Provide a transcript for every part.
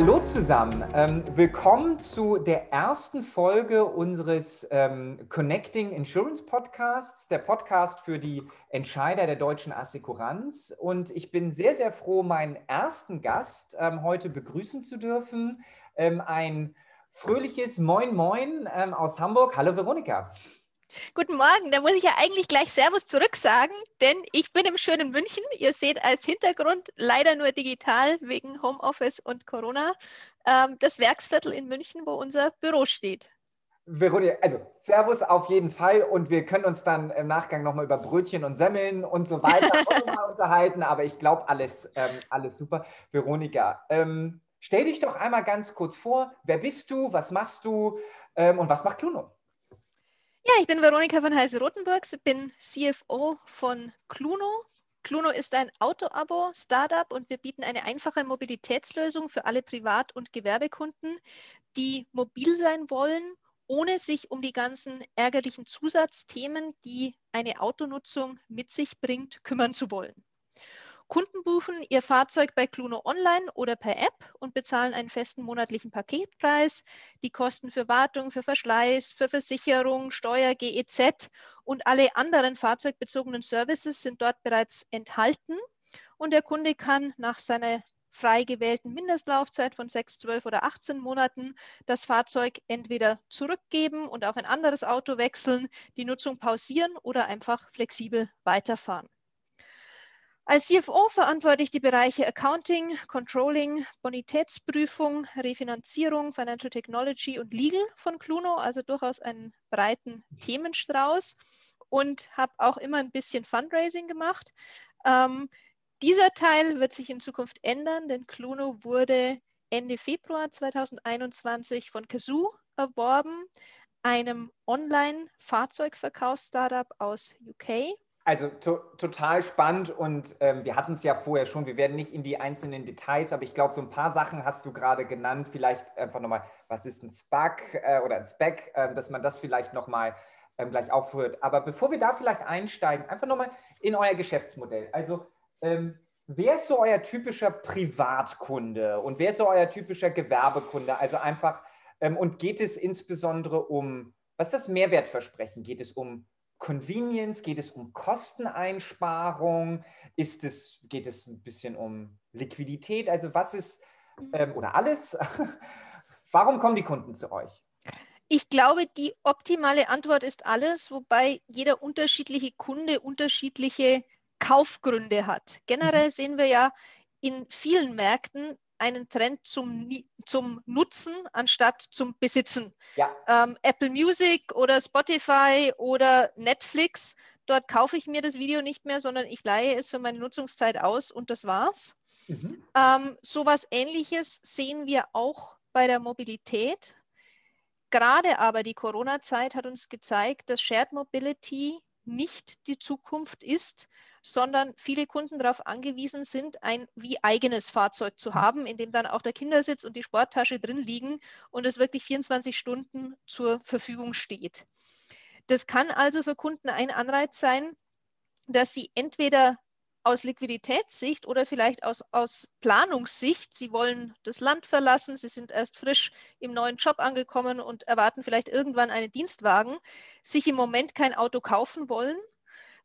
Hallo zusammen, ähm, willkommen zu der ersten Folge unseres ähm, Connecting Insurance Podcasts, der Podcast für die Entscheider der deutschen Assekuranz. Und ich bin sehr, sehr froh, meinen ersten Gast ähm, heute begrüßen zu dürfen. Ähm, ein fröhliches Moin Moin ähm, aus Hamburg. Hallo Veronika. Guten Morgen, da muss ich ja eigentlich gleich Servus zurücksagen, denn ich bin im schönen München. Ihr seht als Hintergrund leider nur digital wegen Homeoffice und Corona ähm, das Werksviertel in München, wo unser Büro steht. Veronika, also Servus auf jeden Fall und wir können uns dann im Nachgang nochmal über Brötchen und Semmeln und so weiter unterhalten, aber ich glaube, alles, ähm, alles super. Veronika, ähm, stell dich doch einmal ganz kurz vor, wer bist du, was machst du ähm, und was macht Cluno? Ja, ich bin Veronika von Heise-Rotenburg, bin CFO von Cluno. Cluno ist ein Auto-Abo-Startup und wir bieten eine einfache Mobilitätslösung für alle Privat- und Gewerbekunden, die mobil sein wollen, ohne sich um die ganzen ärgerlichen Zusatzthemen, die eine Autonutzung mit sich bringt, kümmern zu wollen. Kunden buchen ihr Fahrzeug bei Cluno online oder per App und bezahlen einen festen monatlichen Paketpreis. Die Kosten für Wartung, für Verschleiß, für Versicherung, Steuer, GEZ und alle anderen fahrzeugbezogenen Services sind dort bereits enthalten. Und der Kunde kann nach seiner frei gewählten Mindestlaufzeit von 6, 12 oder 18 Monaten das Fahrzeug entweder zurückgeben und auf ein anderes Auto wechseln, die Nutzung pausieren oder einfach flexibel weiterfahren. Als CFO verantworte ich die Bereiche Accounting, Controlling, Bonitätsprüfung, Refinanzierung, Financial Technology und Legal von Cluno, also durchaus einen breiten Themenstrauß und habe auch immer ein bisschen Fundraising gemacht. Ähm, dieser Teil wird sich in Zukunft ändern, denn Cluno wurde Ende Februar 2021 von Kazoo erworben, einem Online-Fahrzeugverkaufs-Startup aus UK. Also to total spannend und ähm, wir hatten es ja vorher schon, wir werden nicht in die einzelnen Details, aber ich glaube, so ein paar Sachen hast du gerade genannt. Vielleicht einfach nochmal, was ist ein SPAC äh, oder ein Spec, äh, dass man das vielleicht nochmal ähm, gleich aufhört. Aber bevor wir da vielleicht einsteigen, einfach nochmal in euer Geschäftsmodell. Also ähm, wer ist so euer typischer Privatkunde und wer ist so euer typischer Gewerbekunde? Also einfach, ähm, und geht es insbesondere um, was ist das Mehrwertversprechen? Geht es um Convenience? Geht es um Kosteneinsparung? Ist es, geht es ein bisschen um Liquidität? Also was ist, ähm, oder alles? Warum kommen die Kunden zu euch? Ich glaube, die optimale Antwort ist alles, wobei jeder unterschiedliche Kunde unterschiedliche Kaufgründe hat. Generell mhm. sehen wir ja in vielen Märkten, einen Trend zum, zum Nutzen anstatt zum Besitzen. Ja. Ähm, Apple Music oder Spotify oder Netflix, dort kaufe ich mir das Video nicht mehr, sondern ich leihe es für meine Nutzungszeit aus und das war's. Mhm. Ähm, so was ähnliches sehen wir auch bei der Mobilität. Gerade aber die Corona-Zeit hat uns gezeigt, dass Shared Mobility nicht die Zukunft ist, sondern viele Kunden darauf angewiesen sind, ein wie eigenes Fahrzeug zu haben, in dem dann auch der Kindersitz und die Sporttasche drin liegen und es wirklich 24 Stunden zur Verfügung steht. Das kann also für Kunden ein Anreiz sein, dass sie entweder aus Liquiditätssicht oder vielleicht aus, aus Planungssicht, sie wollen das Land verlassen, sie sind erst frisch im neuen Job angekommen und erwarten vielleicht irgendwann einen Dienstwagen, sich im Moment kein Auto kaufen wollen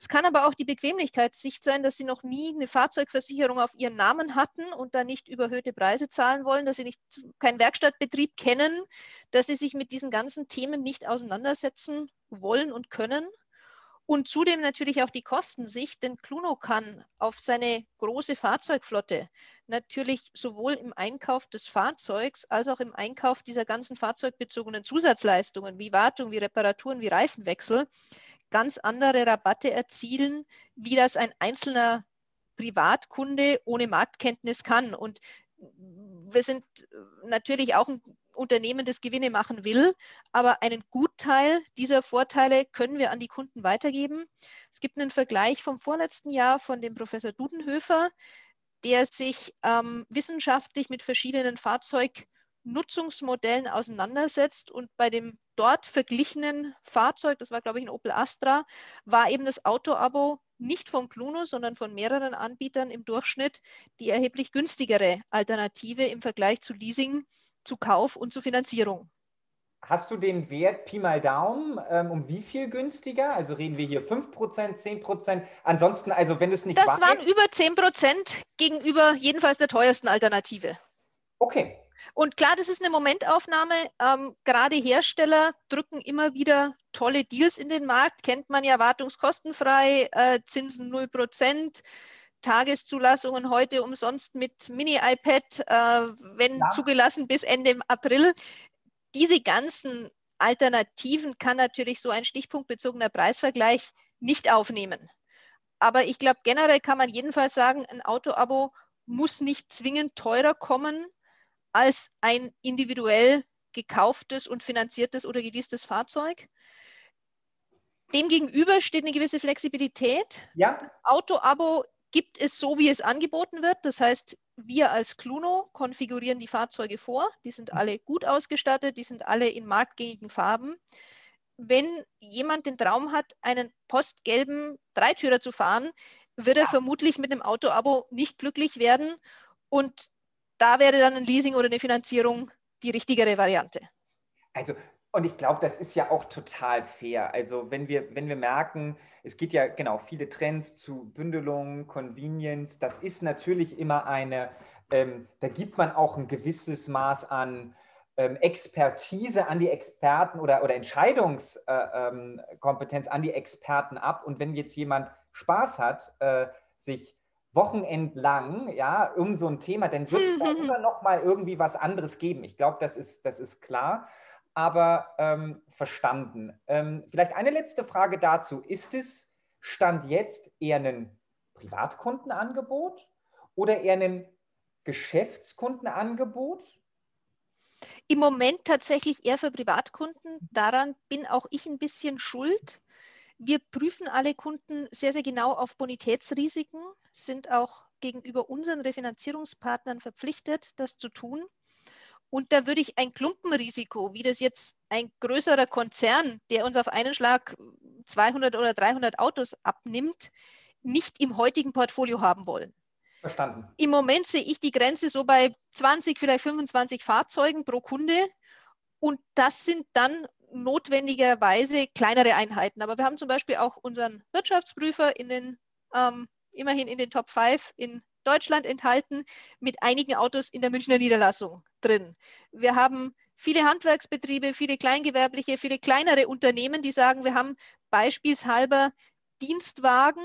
es kann aber auch die Bequemlichkeitssicht sein, dass Sie noch nie eine Fahrzeugversicherung auf Ihren Namen hatten und da nicht überhöhte Preise zahlen wollen, dass Sie nicht keinen Werkstattbetrieb kennen, dass Sie sich mit diesen ganzen Themen nicht auseinandersetzen wollen und können. Und zudem natürlich auch die Kostensicht, denn Cluno kann auf seine große Fahrzeugflotte natürlich sowohl im Einkauf des Fahrzeugs als auch im Einkauf dieser ganzen fahrzeugbezogenen Zusatzleistungen wie Wartung, wie Reparaturen, wie Reifenwechsel ganz andere Rabatte erzielen, wie das ein einzelner Privatkunde ohne Marktkenntnis kann. Und wir sind natürlich auch ein Unternehmen, das Gewinne machen will, aber einen Gutteil dieser Vorteile können wir an die Kunden weitergeben. Es gibt einen Vergleich vom vorletzten Jahr von dem Professor Dudenhöfer, der sich ähm, wissenschaftlich mit verschiedenen Fahrzeugnutzungsmodellen auseinandersetzt und bei dem dort verglichenen Fahrzeug, das war glaube ich ein Opel Astra, war eben das Auto-Abo nicht von Cluno, sondern von mehreren Anbietern im Durchschnitt die erheblich günstigere Alternative im Vergleich zu Leasing, zu Kauf und zu Finanzierung. Hast du den Wert Pi mal Daumen ähm, um wie viel günstiger? Also reden wir hier 5%, 10%? Ansonsten, also wenn du es nicht Das weißt, waren über 10% gegenüber jedenfalls der teuersten Alternative. Okay. Und klar, das ist eine Momentaufnahme. Ähm, gerade Hersteller drücken immer wieder tolle Deals in den Markt. Kennt man ja wartungskostenfrei, äh, Zinsen 0%. Tageszulassungen heute umsonst mit Mini-iPad, äh, wenn ja. zugelassen bis Ende April diese ganzen Alternativen kann natürlich so ein stichpunktbezogener Preisvergleich nicht aufnehmen. Aber ich glaube, generell kann man jedenfalls sagen, ein Autoabo muss nicht zwingend teurer kommen als ein individuell gekauftes und finanziertes oder geleastes Fahrzeug. Demgegenüber steht eine gewisse Flexibilität. Ja. Das Autoabo gibt es so, wie es angeboten wird. Das heißt, wir als Cluno konfigurieren die Fahrzeuge vor. Die sind alle gut ausgestattet, die sind alle in marktgängigen Farben. Wenn jemand den Traum hat, einen postgelben Dreitürer zu fahren, wird er vermutlich mit dem Autoabo nicht glücklich werden. Und da wäre dann ein Leasing oder eine Finanzierung die richtigere Variante. Also und ich glaube, das ist ja auch total fair. Also wenn wir, wenn wir merken, es geht ja genau viele Trends zu Bündelung, Convenience, das ist natürlich immer eine, ähm, da gibt man auch ein gewisses Maß an ähm, Expertise an die Experten oder, oder Entscheidungskompetenz äh, ähm, an die Experten ab. Und wenn jetzt jemand Spaß hat, äh, sich wochenendlang, ja, um so ein Thema, dann wird es da immer noch mal irgendwie was anderes geben. Ich glaube, das ist, das ist klar aber ähm, verstanden. Ähm, vielleicht eine letzte Frage dazu. Ist es Stand jetzt eher ein Privatkundenangebot oder eher ein Geschäftskundenangebot? Im Moment tatsächlich eher für Privatkunden. Daran bin auch ich ein bisschen schuld. Wir prüfen alle Kunden sehr, sehr genau auf Bonitätsrisiken, sind auch gegenüber unseren Refinanzierungspartnern verpflichtet, das zu tun. Und da würde ich ein Klumpenrisiko, wie das jetzt ein größerer Konzern, der uns auf einen Schlag 200 oder 300 Autos abnimmt, nicht im heutigen Portfolio haben wollen. Verstanden. Im Moment sehe ich die Grenze so bei 20, vielleicht 25 Fahrzeugen pro Kunde. Und das sind dann notwendigerweise kleinere Einheiten. Aber wir haben zum Beispiel auch unseren Wirtschaftsprüfer in den, ähm, immerhin in den Top 5 in Deutschland enthalten, mit einigen Autos in der Münchner Niederlassung drin. Wir haben viele Handwerksbetriebe, viele kleingewerbliche, viele kleinere Unternehmen, die sagen, wir haben beispielshalber Dienstwagen.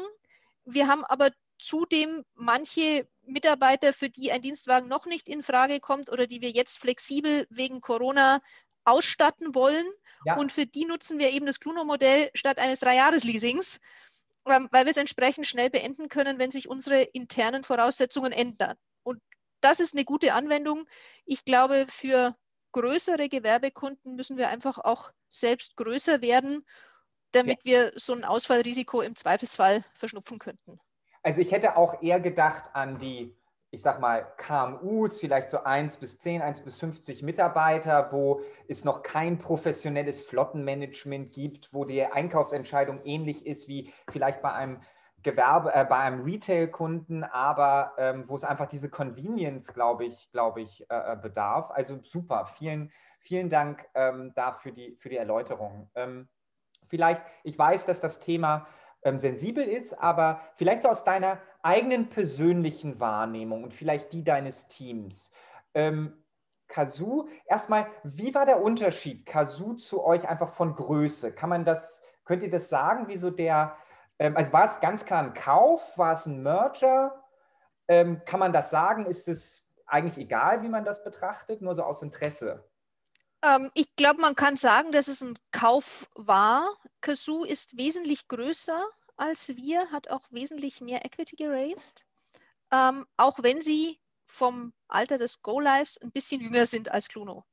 Wir haben aber zudem manche Mitarbeiter, für die ein Dienstwagen noch nicht in Frage kommt oder die wir jetzt flexibel wegen Corona ausstatten wollen. Ja. Und für die nutzen wir eben das Cluno-Modell statt eines Dreijahresleasings ähm, weil wir es entsprechend schnell beenden können, wenn sich unsere internen Voraussetzungen ändern. Und das ist eine gute Anwendung. Ich glaube, für größere Gewerbekunden müssen wir einfach auch selbst größer werden, damit ja. wir so ein Ausfallrisiko im Zweifelsfall verschnupfen könnten. Also ich hätte auch eher gedacht an die ich sag mal, KMUs, vielleicht so 1 bis 10, 1 bis 50 Mitarbeiter, wo es noch kein professionelles Flottenmanagement gibt, wo die Einkaufsentscheidung ähnlich ist wie vielleicht bei einem Gewerbe, äh, bei einem Retail-Kunden, aber ähm, wo es einfach diese Convenience, glaube ich, glaube ich, äh, äh, bedarf. Also super, vielen, vielen Dank ähm, dafür die, für die Erläuterung. Ähm, vielleicht, ich weiß, dass das Thema ähm, sensibel ist, aber vielleicht so aus deiner eigenen persönlichen Wahrnehmung und vielleicht die deines Teams. Ähm, Kazoo, erstmal, wie war der Unterschied Kazoo zu euch einfach von Größe? Kann man das, könnt ihr das sagen, wie so der, ähm, also war es ganz klar ein Kauf, war es ein Merger? Ähm, kann man das sagen? Ist es eigentlich egal, wie man das betrachtet, nur so aus Interesse? Ähm, ich glaube, man kann sagen, dass es ein Kauf war. Kazoo ist wesentlich größer als wir, hat auch wesentlich mehr Equity geraced, ähm, auch wenn sie vom Alter des Go-Lives ein bisschen jünger sind als Cluno.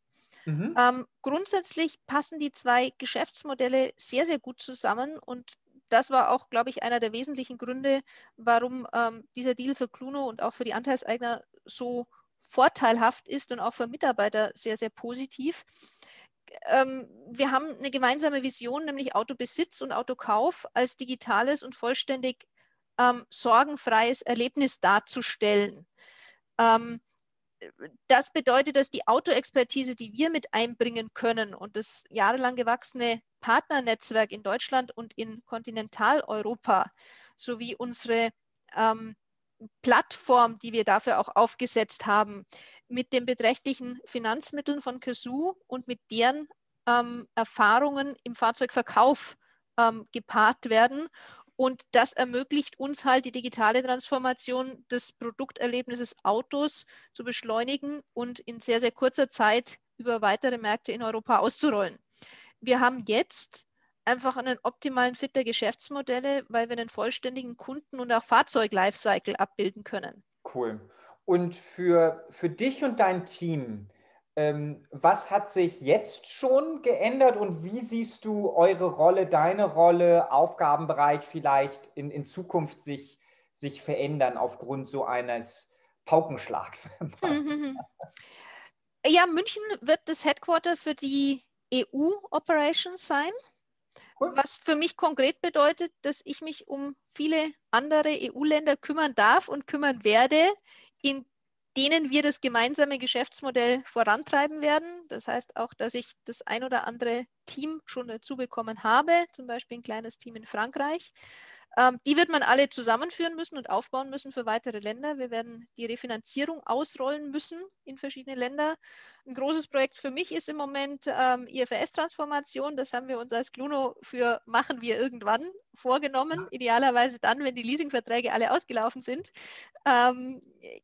Mhm. Ähm, grundsätzlich passen die zwei Geschäftsmodelle sehr, sehr gut zusammen und das war auch, glaube ich, einer der wesentlichen Gründe, warum ähm, dieser Deal für Cluno und auch für die Anteilseigner so vorteilhaft ist und auch für Mitarbeiter sehr, sehr positiv. Ähm, wir haben eine gemeinsame Vision, nämlich Autobesitz und Autokauf als digitales und vollständig ähm, sorgenfreies Erlebnis darzustellen. Ähm, das bedeutet, dass die Autoexpertise, die wir mit einbringen können und das jahrelang gewachsene Partnernetzwerk in Deutschland und in Kontinentaleuropa sowie unsere ähm, Plattform, die wir dafür auch aufgesetzt haben, mit den beträchtlichen Finanzmitteln von KSU und mit deren ähm, Erfahrungen im Fahrzeugverkauf ähm, gepaart werden. Und das ermöglicht uns halt die digitale Transformation des Produkterlebnisses Autos zu beschleunigen und in sehr, sehr kurzer Zeit über weitere Märkte in Europa auszurollen. Wir haben jetzt einfach einen optimalen Fit der Geschäftsmodelle, weil wir einen vollständigen Kunden- und auch Fahrzeug-Lifecycle abbilden können. Cool. Und für, für dich und dein Team, ähm, was hat sich jetzt schon geändert und wie siehst du eure Rolle, deine Rolle, Aufgabenbereich vielleicht in, in Zukunft sich, sich verändern aufgrund so eines Paukenschlags? ja, München wird das Headquarter für die EU-Operations sein. Was für mich konkret bedeutet, dass ich mich um viele andere EU-Länder kümmern darf und kümmern werde, in denen wir das gemeinsame Geschäftsmodell vorantreiben werden. Das heißt auch, dass ich das ein oder andere Team schon dazu bekommen habe, zum Beispiel ein kleines Team in Frankreich. Ähm, die wird man alle zusammenführen müssen und aufbauen müssen für weitere Länder. Wir werden die Refinanzierung ausrollen müssen in verschiedene Länder. Ein großes Projekt für mich ist im Moment ähm, IFRS-Transformation. Das haben wir uns als Cluno für machen wir irgendwann vorgenommen. Idealerweise dann, wenn die Leasingverträge alle ausgelaufen sind. Ähm,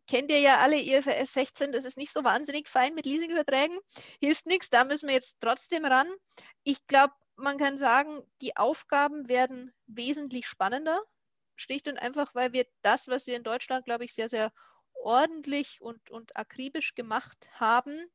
kennt ihr ja alle IFRS 16, das ist nicht so wahnsinnig fein mit Leasingverträgen. Hilft nichts, da müssen wir jetzt trotzdem ran. Ich glaube, man kann sagen, die Aufgaben werden wesentlich spannender. Schlicht und einfach, weil wir das, was wir in Deutschland, glaube ich, sehr, sehr ordentlich und, und akribisch gemacht haben,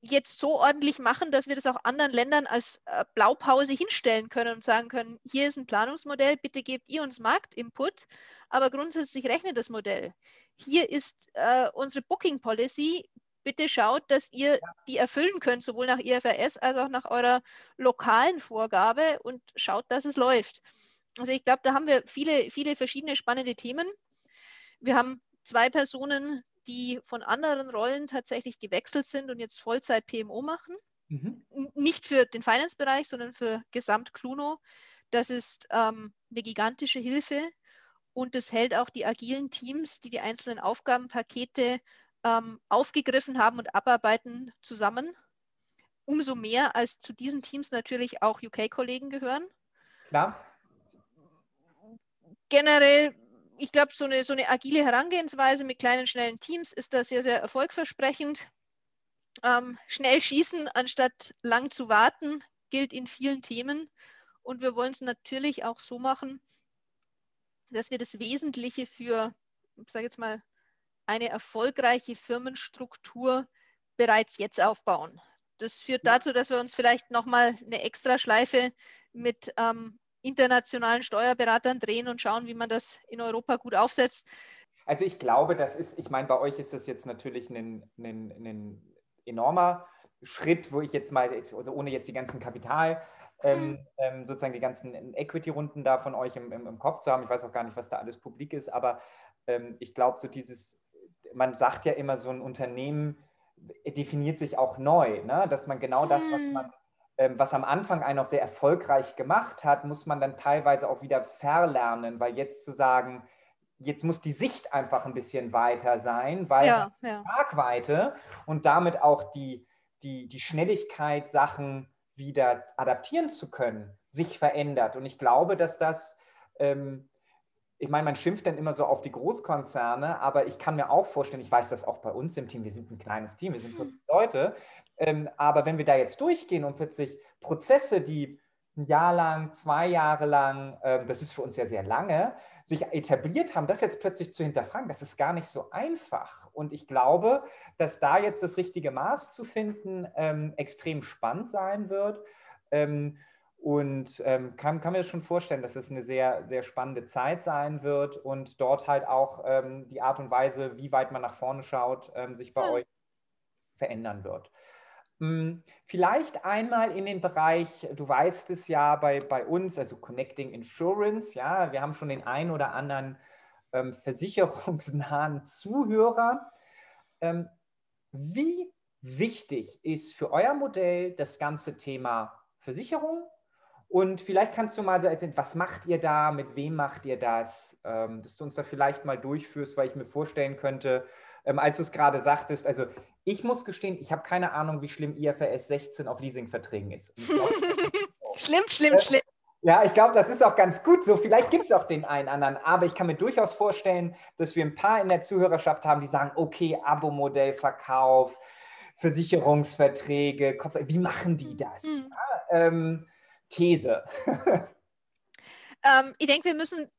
jetzt so ordentlich machen, dass wir das auch anderen Ländern als äh, Blaupause hinstellen können und sagen können, hier ist ein Planungsmodell, bitte gebt ihr uns Marktinput, aber grundsätzlich rechnet das Modell. Hier ist äh, unsere Booking Policy, bitte schaut, dass ihr die erfüllen könnt, sowohl nach IFRS als auch nach eurer lokalen Vorgabe und schaut, dass es läuft. Also ich glaube, da haben wir viele, viele verschiedene spannende Themen. Wir haben zwei Personen, die von anderen Rollen tatsächlich gewechselt sind und jetzt Vollzeit PMO machen. Mhm. Nicht für den Finance-Bereich, sondern für Gesamt Cluno. Das ist ähm, eine gigantische Hilfe und es hält auch die agilen Teams, die die einzelnen Aufgabenpakete ähm, aufgegriffen haben und abarbeiten, zusammen. Umso mehr, als zu diesen Teams natürlich auch UK-Kollegen gehören. Klar. Generell, ich glaube, so eine, so eine agile Herangehensweise mit kleinen, schnellen Teams ist da sehr, sehr erfolgversprechend. Ähm, schnell schießen, anstatt lang zu warten, gilt in vielen Themen. Und wir wollen es natürlich auch so machen, dass wir das Wesentliche für, ich sage jetzt mal, eine erfolgreiche Firmenstruktur bereits jetzt aufbauen. Das führt dazu, dass wir uns vielleicht nochmal eine Extraschleife mit ähm, internationalen Steuerberatern drehen und schauen, wie man das in Europa gut aufsetzt. Also ich glaube, das ist, ich meine, bei euch ist das jetzt natürlich ein, ein, ein enormer Schritt, wo ich jetzt mal, also ohne jetzt die ganzen Kapital, ähm, hm. ähm, sozusagen die ganzen Equity-Runden da von euch im, im, im, Kopf zu haben. Ich weiß auch gar nicht, was da alles publik ist, aber ähm, ich glaube, so dieses man sagt ja immer, so ein Unternehmen definiert sich auch neu, ne? dass man genau das, was hm. man ähm, was am Anfang einen auch sehr erfolgreich gemacht hat, muss man dann teilweise auch wieder verlernen, weil jetzt zu sagen, jetzt muss die Sicht einfach ein bisschen weiter sein, weil ja, ja. Tragweite und damit auch die, die, die Schnelligkeit, Sachen wieder adaptieren zu können, sich verändert. Und ich glaube, dass das ähm, ich meine, man schimpft dann immer so auf die Großkonzerne, aber ich kann mir auch vorstellen, ich weiß das auch bei uns im Team, wir sind ein kleines Team, wir sind 40 Leute, ähm, aber wenn wir da jetzt durchgehen und plötzlich Prozesse, die ein Jahr lang, zwei Jahre lang, ähm, das ist für uns ja sehr lange, sich etabliert haben, das jetzt plötzlich zu hinterfragen, das ist gar nicht so einfach. Und ich glaube, dass da jetzt das richtige Maß zu finden ähm, extrem spannend sein wird. Und ähm, kann, kann mir schon vorstellen, dass es eine sehr, sehr spannende Zeit sein wird und dort halt auch ähm, die Art und Weise, wie weit man nach vorne schaut, ähm, sich bei ja. euch verändern wird. Hm, vielleicht einmal in den Bereich, du weißt es ja bei, bei uns, also Connecting Insurance, ja, wir haben schon den einen oder anderen ähm, versicherungsnahen Zuhörer. Ähm, wie wichtig ist für euer Modell das ganze Thema Versicherung? Und vielleicht kannst du mal so erzählen, was macht ihr da, mit wem macht ihr das, ähm, dass du uns da vielleicht mal durchführst, weil ich mir vorstellen könnte, ähm, als du es gerade sagtest, also ich muss gestehen, ich habe keine Ahnung, wie schlimm IFRS 16 auf Leasingverträgen ist. Glaub, schlimm, schlimm, äh, schlimm. Ja, ich glaube, das ist auch ganz gut so. Vielleicht gibt es auch den einen anderen, aber ich kann mir durchaus vorstellen, dass wir ein paar in der Zuhörerschaft haben, die sagen, okay, Abo-Modellverkauf, Versicherungsverträge, wie machen die das? Mhm. Ja, ähm, These. ähm, ich denke, wir müssen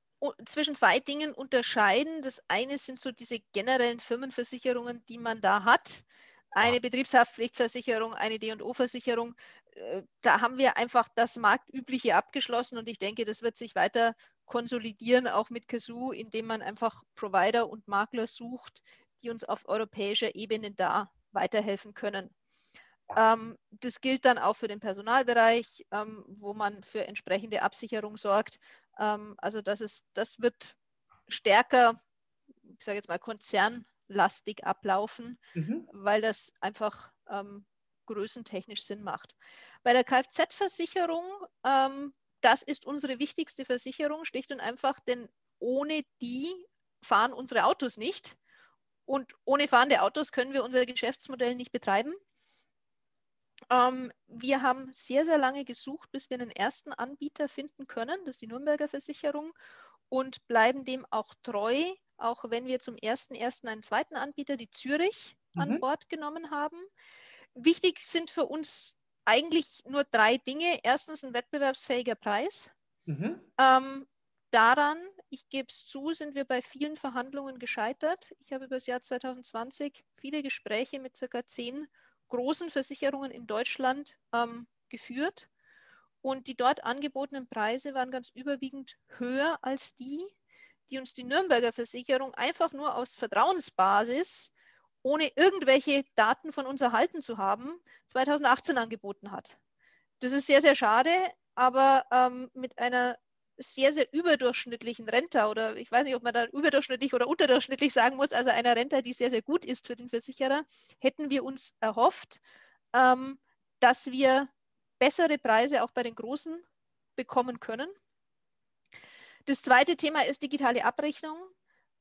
zwischen zwei Dingen unterscheiden. Das eine sind so diese generellen Firmenversicherungen, die man da hat. Eine Betriebshaftpflichtversicherung, eine D&O-Versicherung. Äh, da haben wir einfach das Marktübliche abgeschlossen und ich denke, das wird sich weiter konsolidieren, auch mit Kazoo, indem man einfach Provider und Makler sucht, die uns auf europäischer Ebene da weiterhelfen können. Ähm, das gilt dann auch für den Personalbereich, ähm, wo man für entsprechende Absicherung sorgt. Ähm, also das, ist, das wird stärker, ich sage jetzt mal, konzernlastig ablaufen, mhm. weil das einfach ähm, größentechnisch Sinn macht. Bei der Kfz-Versicherung, ähm, das ist unsere wichtigste Versicherung, schlicht und einfach, denn ohne die fahren unsere Autos nicht. Und ohne fahrende Autos können wir unser Geschäftsmodell nicht betreiben. Ähm, wir haben sehr, sehr lange gesucht, bis wir einen ersten Anbieter finden können, das ist die Nürnberger Versicherung, und bleiben dem auch treu, auch wenn wir zum ersten ersten einen zweiten Anbieter, die Zürich, mhm. an Bord genommen haben. Wichtig sind für uns eigentlich nur drei Dinge. Erstens ein wettbewerbsfähiger Preis. Mhm. Ähm, daran, ich gebe es zu, sind wir bei vielen Verhandlungen gescheitert. Ich habe über das Jahr 2020 viele Gespräche mit circa zehn großen Versicherungen in Deutschland ähm, geführt. Und die dort angebotenen Preise waren ganz überwiegend höher als die, die uns die Nürnberger Versicherung einfach nur aus Vertrauensbasis, ohne irgendwelche Daten von uns erhalten zu haben, 2018 angeboten hat. Das ist sehr, sehr schade, aber ähm, mit einer sehr, sehr überdurchschnittlichen Rente oder ich weiß nicht, ob man da überdurchschnittlich oder unterdurchschnittlich sagen muss, also einer Rente, die sehr, sehr gut ist für den Versicherer, hätten wir uns erhofft, ähm, dass wir bessere Preise auch bei den Großen bekommen können. Das zweite Thema ist digitale Abrechnung.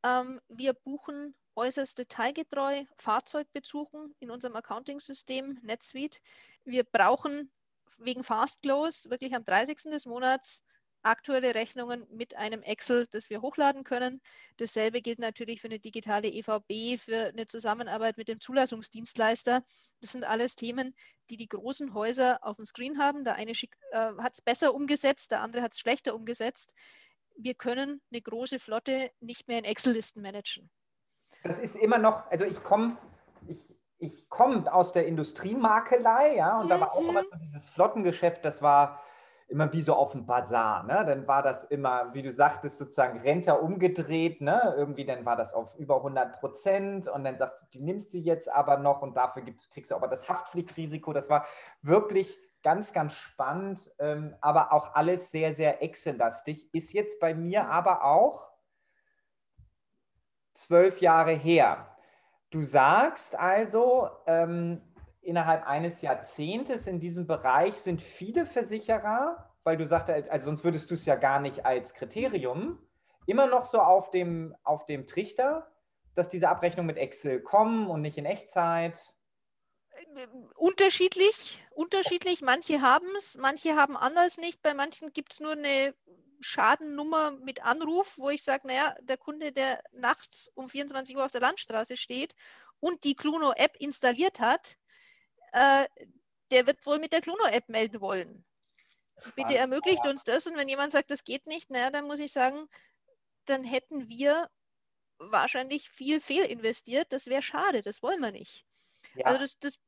Ähm, wir buchen äußerst detailgetreu Fahrzeugbezuchen in unserem Accounting-System NetSuite. Wir brauchen wegen Fast Close wirklich am 30. des Monats aktuelle Rechnungen mit einem Excel, das wir hochladen können. Dasselbe gilt natürlich für eine digitale EVB, für eine Zusammenarbeit mit dem Zulassungsdienstleister. Das sind alles Themen, die die großen Häuser auf dem Screen haben. Der eine äh, hat es besser umgesetzt, der andere hat es schlechter umgesetzt. Wir können eine große Flotte nicht mehr in Excel-Listen managen. Das ist immer noch, also ich komme ich, ich komm aus der Industriemakelei, ja, und mhm. da war auch immer mhm. dieses Flottengeschäft, das war immer wie so auf dem Bazar. Ne? Dann war das immer, wie du sagtest, sozusagen Renter umgedreht. Ne? Irgendwie dann war das auf über 100 Prozent und dann sagst du, die nimmst du jetzt aber noch und dafür kriegst du aber das Haftpflichtrisiko. Das war wirklich ganz, ganz spannend, ähm, aber auch alles sehr, sehr Excel-lastig. Ist jetzt bei mir aber auch zwölf Jahre her. Du sagst also, ähm, innerhalb eines Jahrzehntes in diesem Bereich sind viele Versicherer, weil du sagst, also sonst würdest du es ja gar nicht als Kriterium, immer noch so auf dem, auf dem Trichter, dass diese Abrechnungen mit Excel kommen und nicht in Echtzeit? Unterschiedlich, unterschiedlich. Manche haben es, manche haben anders nicht. Bei manchen gibt es nur eine Schadennummer mit Anruf, wo ich sage, naja, der Kunde, der nachts um 24 Uhr auf der Landstraße steht und die Cluno-App installiert hat, äh, der wird wohl mit der Cluno-App melden wollen. Bitte ermöglicht uns das. Und wenn jemand sagt, das geht nicht, naja, dann muss ich sagen, dann hätten wir wahrscheinlich viel fehlinvestiert. Das wäre schade, das wollen wir nicht. Ja. Also das, das,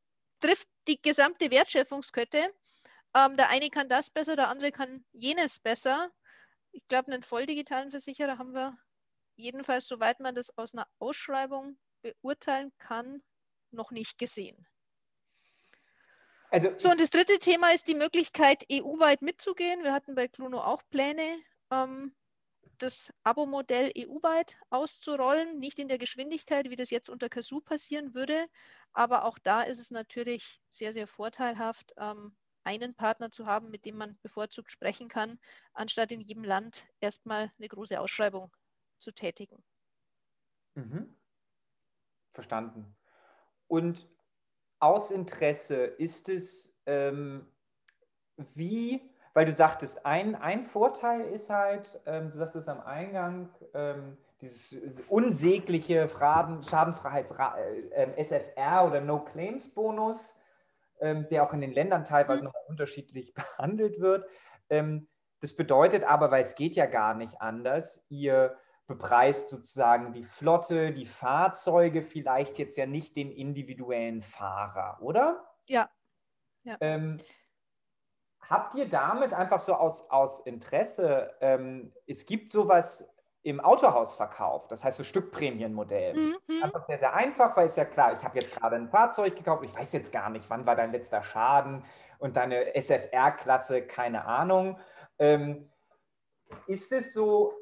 trifft die gesamte Wertschöpfungskette. Ähm, der eine kann das besser, der andere kann jenes besser. Ich glaube, einen volldigitalen Versicherer haben wir jedenfalls, soweit man das aus einer Ausschreibung beurteilen kann, noch nicht gesehen. Also, so, und das dritte Thema ist die Möglichkeit, EU-weit mitzugehen. Wir hatten bei Cluno auch Pläne, ähm, das Abo-Modell EU-weit auszurollen, nicht in der Geschwindigkeit, wie das jetzt unter Kazoo passieren würde, aber auch da ist es natürlich sehr, sehr vorteilhaft, ähm, einen Partner zu haben, mit dem man bevorzugt sprechen kann, anstatt in jedem Land erstmal eine große Ausschreibung zu tätigen. Mhm. Verstanden. Und aus Interesse ist es, ähm, wie, weil du sagtest, ein, ein Vorteil ist halt, ähm, du sagtest am Eingang, ähm, dieses unsägliche Schadenfreiheits äh, SFR oder No Claims Bonus, ähm, der auch in den Ländern teilweise mhm. noch unterschiedlich behandelt wird. Ähm, das bedeutet aber, weil es geht ja gar nicht anders, ihr bepreist sozusagen die Flotte, die Fahrzeuge, vielleicht jetzt ja nicht den individuellen Fahrer, oder? Ja. ja. Ähm, habt ihr damit einfach so aus, aus Interesse, ähm, es gibt sowas im Autohausverkauf, das heißt so Stückprämienmodell. Mhm. Einfach sehr, sehr einfach, weil es ja klar, ich habe jetzt gerade ein Fahrzeug gekauft, ich weiß jetzt gar nicht, wann war dein letzter Schaden und deine SFR-Klasse, keine Ahnung. Ähm, ist es so,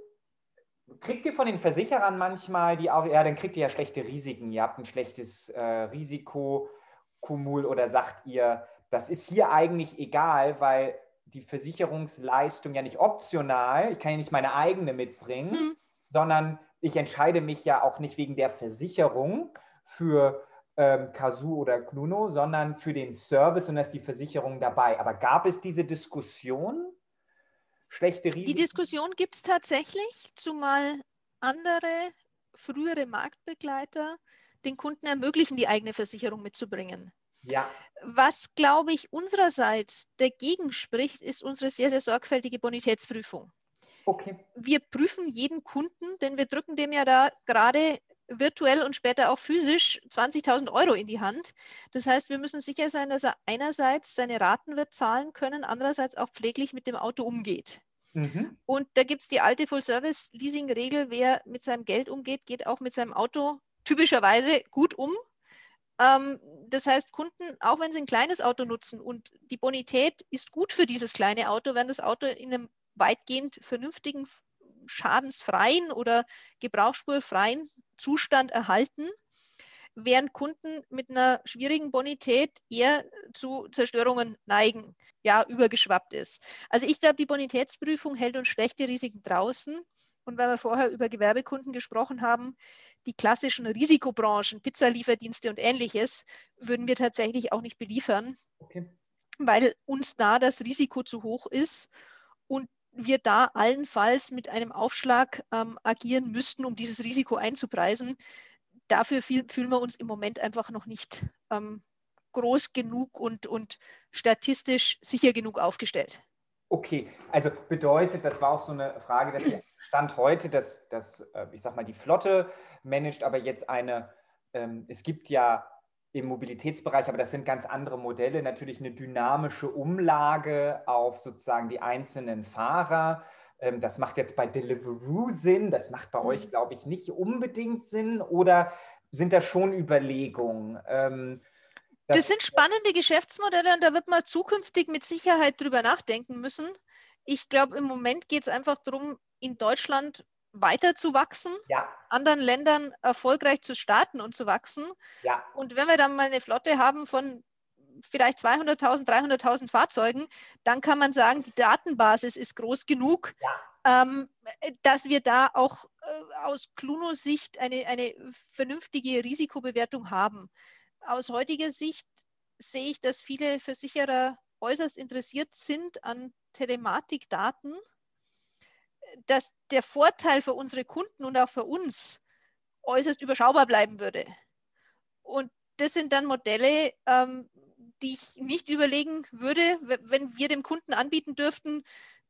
kriegt ihr von den Versicherern manchmal, die auch, ja, dann kriegt ihr ja schlechte Risiken, ihr habt ein schlechtes äh, Risikokumul oder sagt ihr, das ist hier eigentlich egal, weil die Versicherungsleistung ja nicht optional, ich kann ja nicht meine eigene mitbringen, hm. sondern ich entscheide mich ja auch nicht wegen der Versicherung für ähm, Kazoo oder Cluno, sondern für den Service und da ist die Versicherung dabei. Aber gab es diese Diskussion? Schlechte Risiken? Die Diskussion gibt es tatsächlich, zumal andere frühere Marktbegleiter den Kunden ermöglichen, die eigene Versicherung mitzubringen. Ja. Was, glaube ich, unsererseits dagegen spricht, ist unsere sehr, sehr sorgfältige Bonitätsprüfung. Okay. Wir prüfen jeden Kunden, denn wir drücken dem ja da gerade virtuell und später auch physisch 20.000 Euro in die Hand. Das heißt, wir müssen sicher sein, dass er einerseits seine Raten wird zahlen können, andererseits auch pfleglich mit dem Auto umgeht. Mhm. Und da gibt es die alte Full-Service-Leasing-Regel, wer mit seinem Geld umgeht, geht auch mit seinem Auto typischerweise gut um. Ähm, das heißt, Kunden, auch wenn sie ein kleines Auto nutzen und die Bonität ist gut für dieses kleine Auto, werden das Auto in einem weitgehend vernünftigen, schadensfreien oder gebrauchsspurfreien Zustand erhalten, während Kunden mit einer schwierigen Bonität eher zu Zerstörungen neigen, ja, übergeschwappt ist. Also ich glaube, die Bonitätsprüfung hält uns schlechte Risiken draußen. Und weil wir vorher über Gewerbekunden gesprochen haben, die klassischen Risikobranchen, Pizzalieferdienste und ähnliches, würden wir tatsächlich auch nicht beliefern, okay. weil uns da das Risiko zu hoch ist und wir da allenfalls mit einem Aufschlag ähm, agieren müssten, um dieses Risiko einzupreisen. Dafür fühlen wir uns im Moment einfach noch nicht ähm, groß genug und, und statistisch sicher genug aufgestellt. Okay, also bedeutet, das war auch so eine Frage, dass der Stand heute, dass, dass äh, ich sag mal, die Flotte managt, aber jetzt eine, ähm, es gibt ja im Mobilitätsbereich, aber das sind ganz andere Modelle, natürlich eine dynamische Umlage auf sozusagen die einzelnen Fahrer. Ähm, das macht jetzt bei Deliveroo Sinn, das macht bei mhm. euch, glaube ich, nicht unbedingt Sinn oder sind da schon Überlegungen? Ähm, das, das sind spannende Geschäftsmodelle und da wird man zukünftig mit Sicherheit drüber nachdenken müssen. Ich glaube, im Moment geht es einfach darum, in Deutschland weiter zu wachsen, ja. anderen Ländern erfolgreich zu starten und zu wachsen. Ja. Und wenn wir dann mal eine Flotte haben von vielleicht 200.000, 300.000 Fahrzeugen, dann kann man sagen, die Datenbasis ist groß genug, ja. ähm, dass wir da auch äh, aus Cluno-Sicht eine, eine vernünftige Risikobewertung haben. Aus heutiger Sicht sehe ich, dass viele Versicherer äußerst interessiert sind an Telematikdaten dass der Vorteil für unsere Kunden und auch für uns äußerst überschaubar bleiben würde. Und das sind dann Modelle, ähm, die ich nicht überlegen würde, wenn wir dem Kunden anbieten dürften,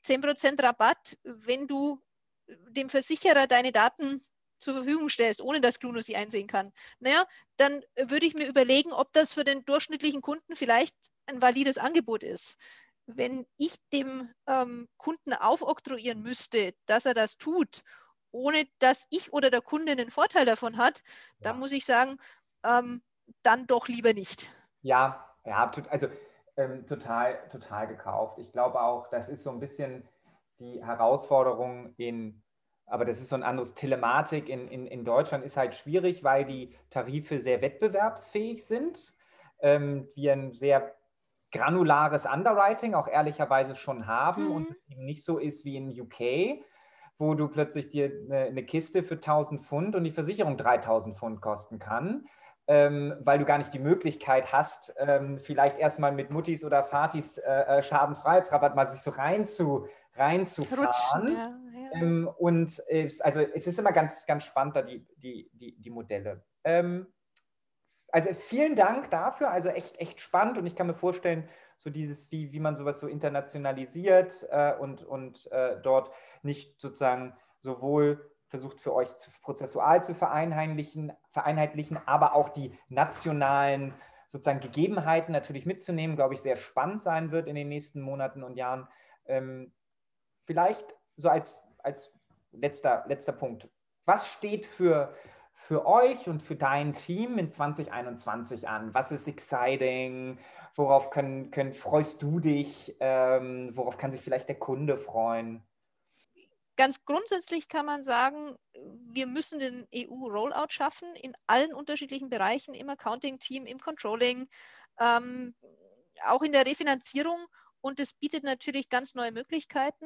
10% Rabatt, wenn du dem Versicherer deine Daten zur Verfügung stellst, ohne dass Cluno sie einsehen kann. Naja, dann würde ich mir überlegen, ob das für den durchschnittlichen Kunden vielleicht ein valides Angebot ist wenn ich dem ähm, Kunden aufoktroyieren müsste, dass er das tut, ohne dass ich oder der Kunde einen Vorteil davon hat, ja. dann muss ich sagen, ähm, dann doch lieber nicht. Ja, ja, also Ähm, total, total gekauft. Ich glaube auch, das ist so ein bisschen die Herausforderung in, aber das ist so ein anderes Telematik in, in, in Deutschland, ist halt schwierig, weil die Tarife sehr wettbewerbsfähig sind. Ähm, wir ein sehr granulares Underwriting auch ehrlicherweise schon haben mhm. und es eben nicht so ist wie in UK, wo du plötzlich dir eine, eine Kiste für 1000 Pfund und die Versicherung 3000 Pfund kosten kann ähm, weil du gar nicht die Möglichkeit hast, ähm, vielleicht erstmal mit Muttis oder Fatis äh, äh Schadensfreiheitsrabatt mal sich so rein zu, reinzufahren. Ja, ja. Ähm, und es, also es ist immer ganz, ganz spannend, da die, die, die, die Modelle. Ähm, also vielen Dank dafür, also echt, echt spannend und ich kann mir vorstellen, so dieses, wie, wie man sowas so internationalisiert äh, und, und äh, dort nicht sozusagen sowohl versucht für euch zu, prozessual zu vereinheitlichen, vereinheitlichen, aber auch die nationalen sozusagen Gegebenheiten natürlich mitzunehmen, glaube ich, sehr spannend sein wird in den nächsten Monaten und Jahren. Ähm, vielleicht so als, als letzter, letzter Punkt. Was steht für, für euch und für dein Team in 2021 an? Was ist exciting? Worauf können, können, freust du dich? Ähm, worauf kann sich vielleicht der Kunde freuen? Ganz grundsätzlich kann man sagen, wir müssen den EU-Rollout schaffen in allen unterschiedlichen Bereichen, im Accounting-Team, im Controlling, ähm, auch in der Refinanzierung. Und es bietet natürlich ganz neue Möglichkeiten,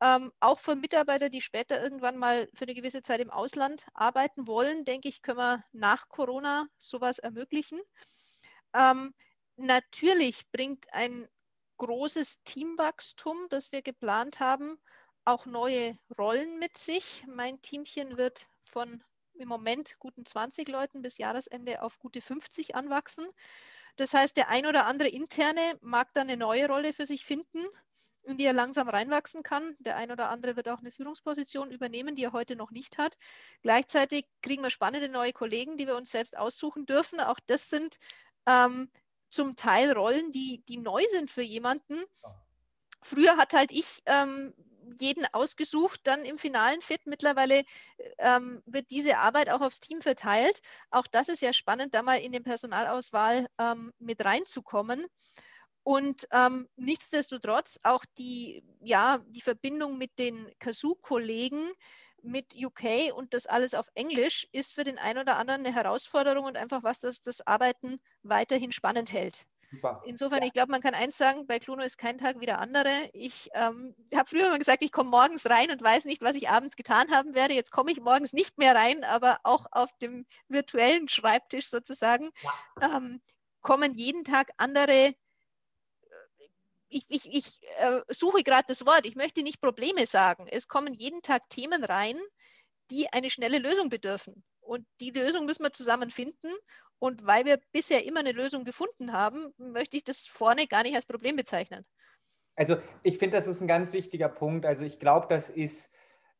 ähm, auch für Mitarbeiter, die später irgendwann mal für eine gewisse Zeit im Ausland arbeiten wollen, denke ich, können wir nach Corona sowas ermöglichen. Ähm, natürlich bringt ein großes Teamwachstum, das wir geplant haben, auch neue Rollen mit sich. Mein Teamchen wird von im Moment guten 20 Leuten bis Jahresende auf gute 50 anwachsen. Das heißt, der ein oder andere interne mag dann eine neue Rolle für sich finden, in die er langsam reinwachsen kann. Der ein oder andere wird auch eine Führungsposition übernehmen, die er heute noch nicht hat. Gleichzeitig kriegen wir spannende neue Kollegen, die wir uns selbst aussuchen dürfen. Auch das sind ähm, zum Teil Rollen, die, die neu sind für jemanden. Früher hat halt ich ähm, jeden ausgesucht, dann im finalen Fit. Mittlerweile ähm, wird diese Arbeit auch aufs Team verteilt. Auch das ist ja spannend, da mal in den Personalauswahl ähm, mit reinzukommen. Und ähm, nichtsdestotrotz auch die, ja, die Verbindung mit den Kazoo-Kollegen mit UK und das alles auf Englisch ist für den einen oder anderen eine Herausforderung und einfach was, das das Arbeiten weiterhin spannend hält. Super. Insofern, ja. ich glaube, man kann eins sagen, bei Klono ist kein Tag wie der andere. Ich ähm, habe früher immer gesagt, ich komme morgens rein und weiß nicht, was ich abends getan haben werde. Jetzt komme ich morgens nicht mehr rein, aber auch auf dem virtuellen Schreibtisch sozusagen ja. ähm, kommen jeden Tag andere ich, ich, ich äh, suche gerade das Wort, ich möchte nicht Probleme sagen. Es kommen jeden Tag Themen rein, die eine schnelle Lösung bedürfen. Und die Lösung müssen wir zusammen finden. Und weil wir bisher immer eine Lösung gefunden haben, möchte ich das vorne gar nicht als Problem bezeichnen. Also ich finde, das ist ein ganz wichtiger Punkt. Also ich glaube, das ist,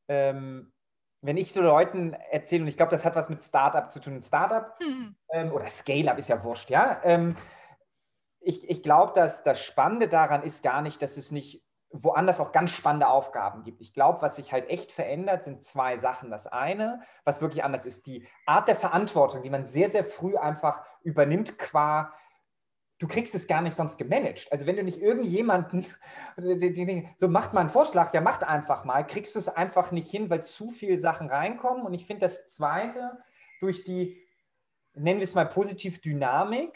ähm, wenn ich so Leuten erzähle, und ich glaube, das hat was mit Startup zu tun. Startup hm. ähm, oder Scale-up ist ja wurscht, ja. Ähm, ich, ich glaube, dass das Spannende daran ist gar nicht, dass es nicht woanders auch ganz spannende Aufgaben gibt. Ich glaube, was sich halt echt verändert, sind zwei Sachen. Das eine, was wirklich anders ist, die Art der Verantwortung, die man sehr, sehr früh einfach übernimmt qua du kriegst es gar nicht sonst gemanagt. Also wenn du nicht irgendjemanden, so macht mal einen Vorschlag, ja macht einfach mal, kriegst du es einfach nicht hin, weil zu viele Sachen reinkommen. Und ich finde das Zweite, durch die, nennen wir es mal positiv, Dynamik,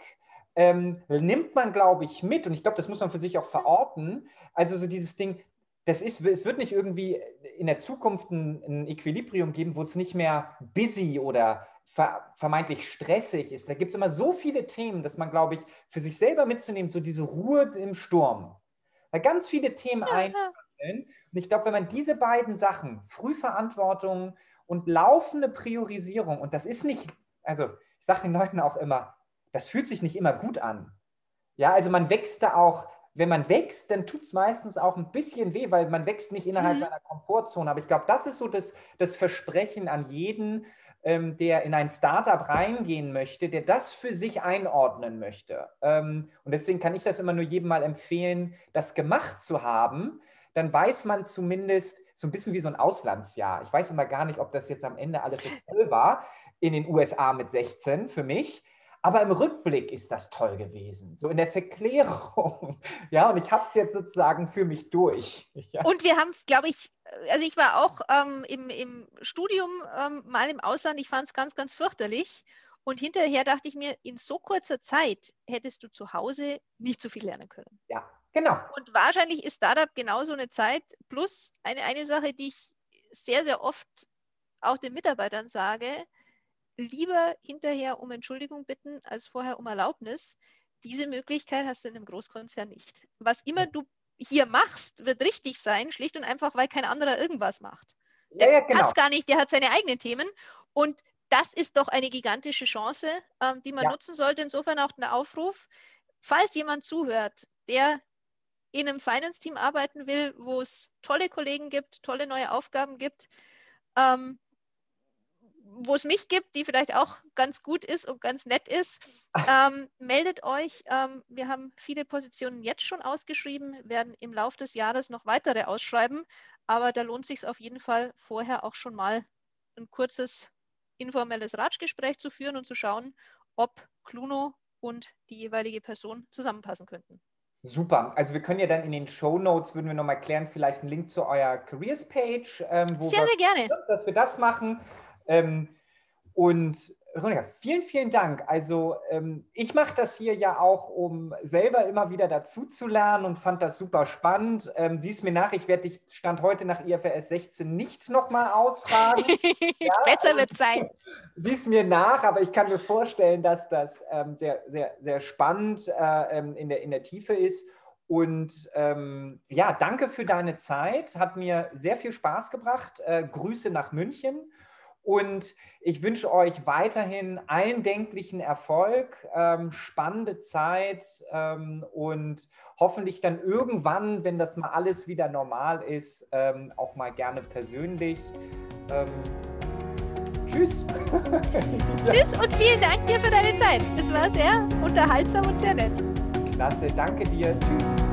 ähm, nimmt man, glaube ich, mit, und ich glaube, das muss man für sich auch verorten, also so dieses Ding, das ist, es wird nicht irgendwie in der Zukunft ein, ein Equilibrium geben, wo es nicht mehr busy oder ver, vermeintlich stressig ist. Da gibt es immer so viele Themen, dass man, glaube ich, für sich selber mitzunehmen, so diese Ruhe im Sturm, da ganz viele Themen einstellen. Und ich glaube, wenn man diese beiden Sachen, Frühverantwortung und laufende Priorisierung, und das ist nicht, also ich sage den Leuten auch immer, das fühlt sich nicht immer gut an. Ja, also man wächst da auch, wenn man wächst, dann tut es meistens auch ein bisschen weh, weil man wächst nicht innerhalb mhm. seiner Komfortzone. Aber ich glaube, das ist so das, das Versprechen an jeden, ähm, der in ein Startup reingehen möchte, der das für sich einordnen möchte. Ähm, und deswegen kann ich das immer nur jedem mal empfehlen, das gemacht zu haben. Dann weiß man zumindest so ein bisschen wie so ein Auslandsjahr. Ich weiß immer gar nicht, ob das jetzt am Ende alles so toll war in den USA mit 16 für mich. Aber im Rückblick ist das toll gewesen, so in der Verklärung. Ja, und ich habe es jetzt sozusagen für mich durch. Ja. Und wir haben, glaube ich, also ich war auch ähm, im, im Studium ähm, mal im Ausland, ich fand es ganz, ganz fürchterlich. Und hinterher dachte ich mir, in so kurzer Zeit hättest du zu Hause nicht so viel lernen können. Ja, genau. Und wahrscheinlich ist Startup genauso eine Zeit. Plus eine, eine Sache, die ich sehr, sehr oft auch den Mitarbeitern sage, lieber hinterher um Entschuldigung bitten, als vorher um Erlaubnis. Diese Möglichkeit hast du in einem Großkonzern nicht. Was immer du hier machst, wird richtig sein, schlicht und einfach, weil kein anderer irgendwas macht. Der ja, ja, genau. kann es gar nicht, der hat seine eigenen Themen. Und das ist doch eine gigantische Chance, ähm, die man ja. nutzen sollte. Insofern auch ein Aufruf, falls jemand zuhört, der in einem Finance-Team arbeiten will, wo es tolle Kollegen gibt, tolle neue Aufgaben gibt, ähm, wo es mich gibt, die vielleicht auch ganz gut ist und ganz nett ist, ähm, meldet euch. Ähm, wir haben viele Positionen jetzt schon ausgeschrieben, werden im Laufe des Jahres noch weitere ausschreiben, aber da lohnt sich auf jeden Fall vorher auch schon mal ein kurzes informelles Ratschgespräch zu führen und zu schauen, ob Cluno und die jeweilige Person zusammenpassen könnten. Super. Also wir können ja dann in den Show Notes, würden wir nochmal klären, vielleicht einen Link zu eurer Careers Page. Ähm, sehr, wir, sehr gerne. Dass wir das machen. Ähm, und Ronika, vielen, vielen Dank. Also ähm, ich mache das hier ja auch, um selber immer wieder dazu zu lernen und fand das super spannend. Ähm, siehst mir nach, ich werde dich Stand heute nach IFRS 16 nicht nochmal ausfragen. ja, Besser wird sein. Siehst mir nach, aber ich kann mir vorstellen, dass das ähm, sehr, sehr, sehr spannend äh, ähm, in, der, in der Tiefe ist. Und ähm, ja, danke für deine Zeit. Hat mir sehr viel Spaß gebracht. Äh, Grüße nach München. Und ich wünsche euch weiterhin eindenklichen Erfolg, ähm, spannende Zeit ähm, und hoffentlich dann irgendwann, wenn das mal alles wieder normal ist, ähm, auch mal gerne persönlich. Ähm, tschüss. tschüss und vielen Dank dir für deine Zeit. Es war sehr unterhaltsam und sehr nett. Klasse, danke dir. Tschüss.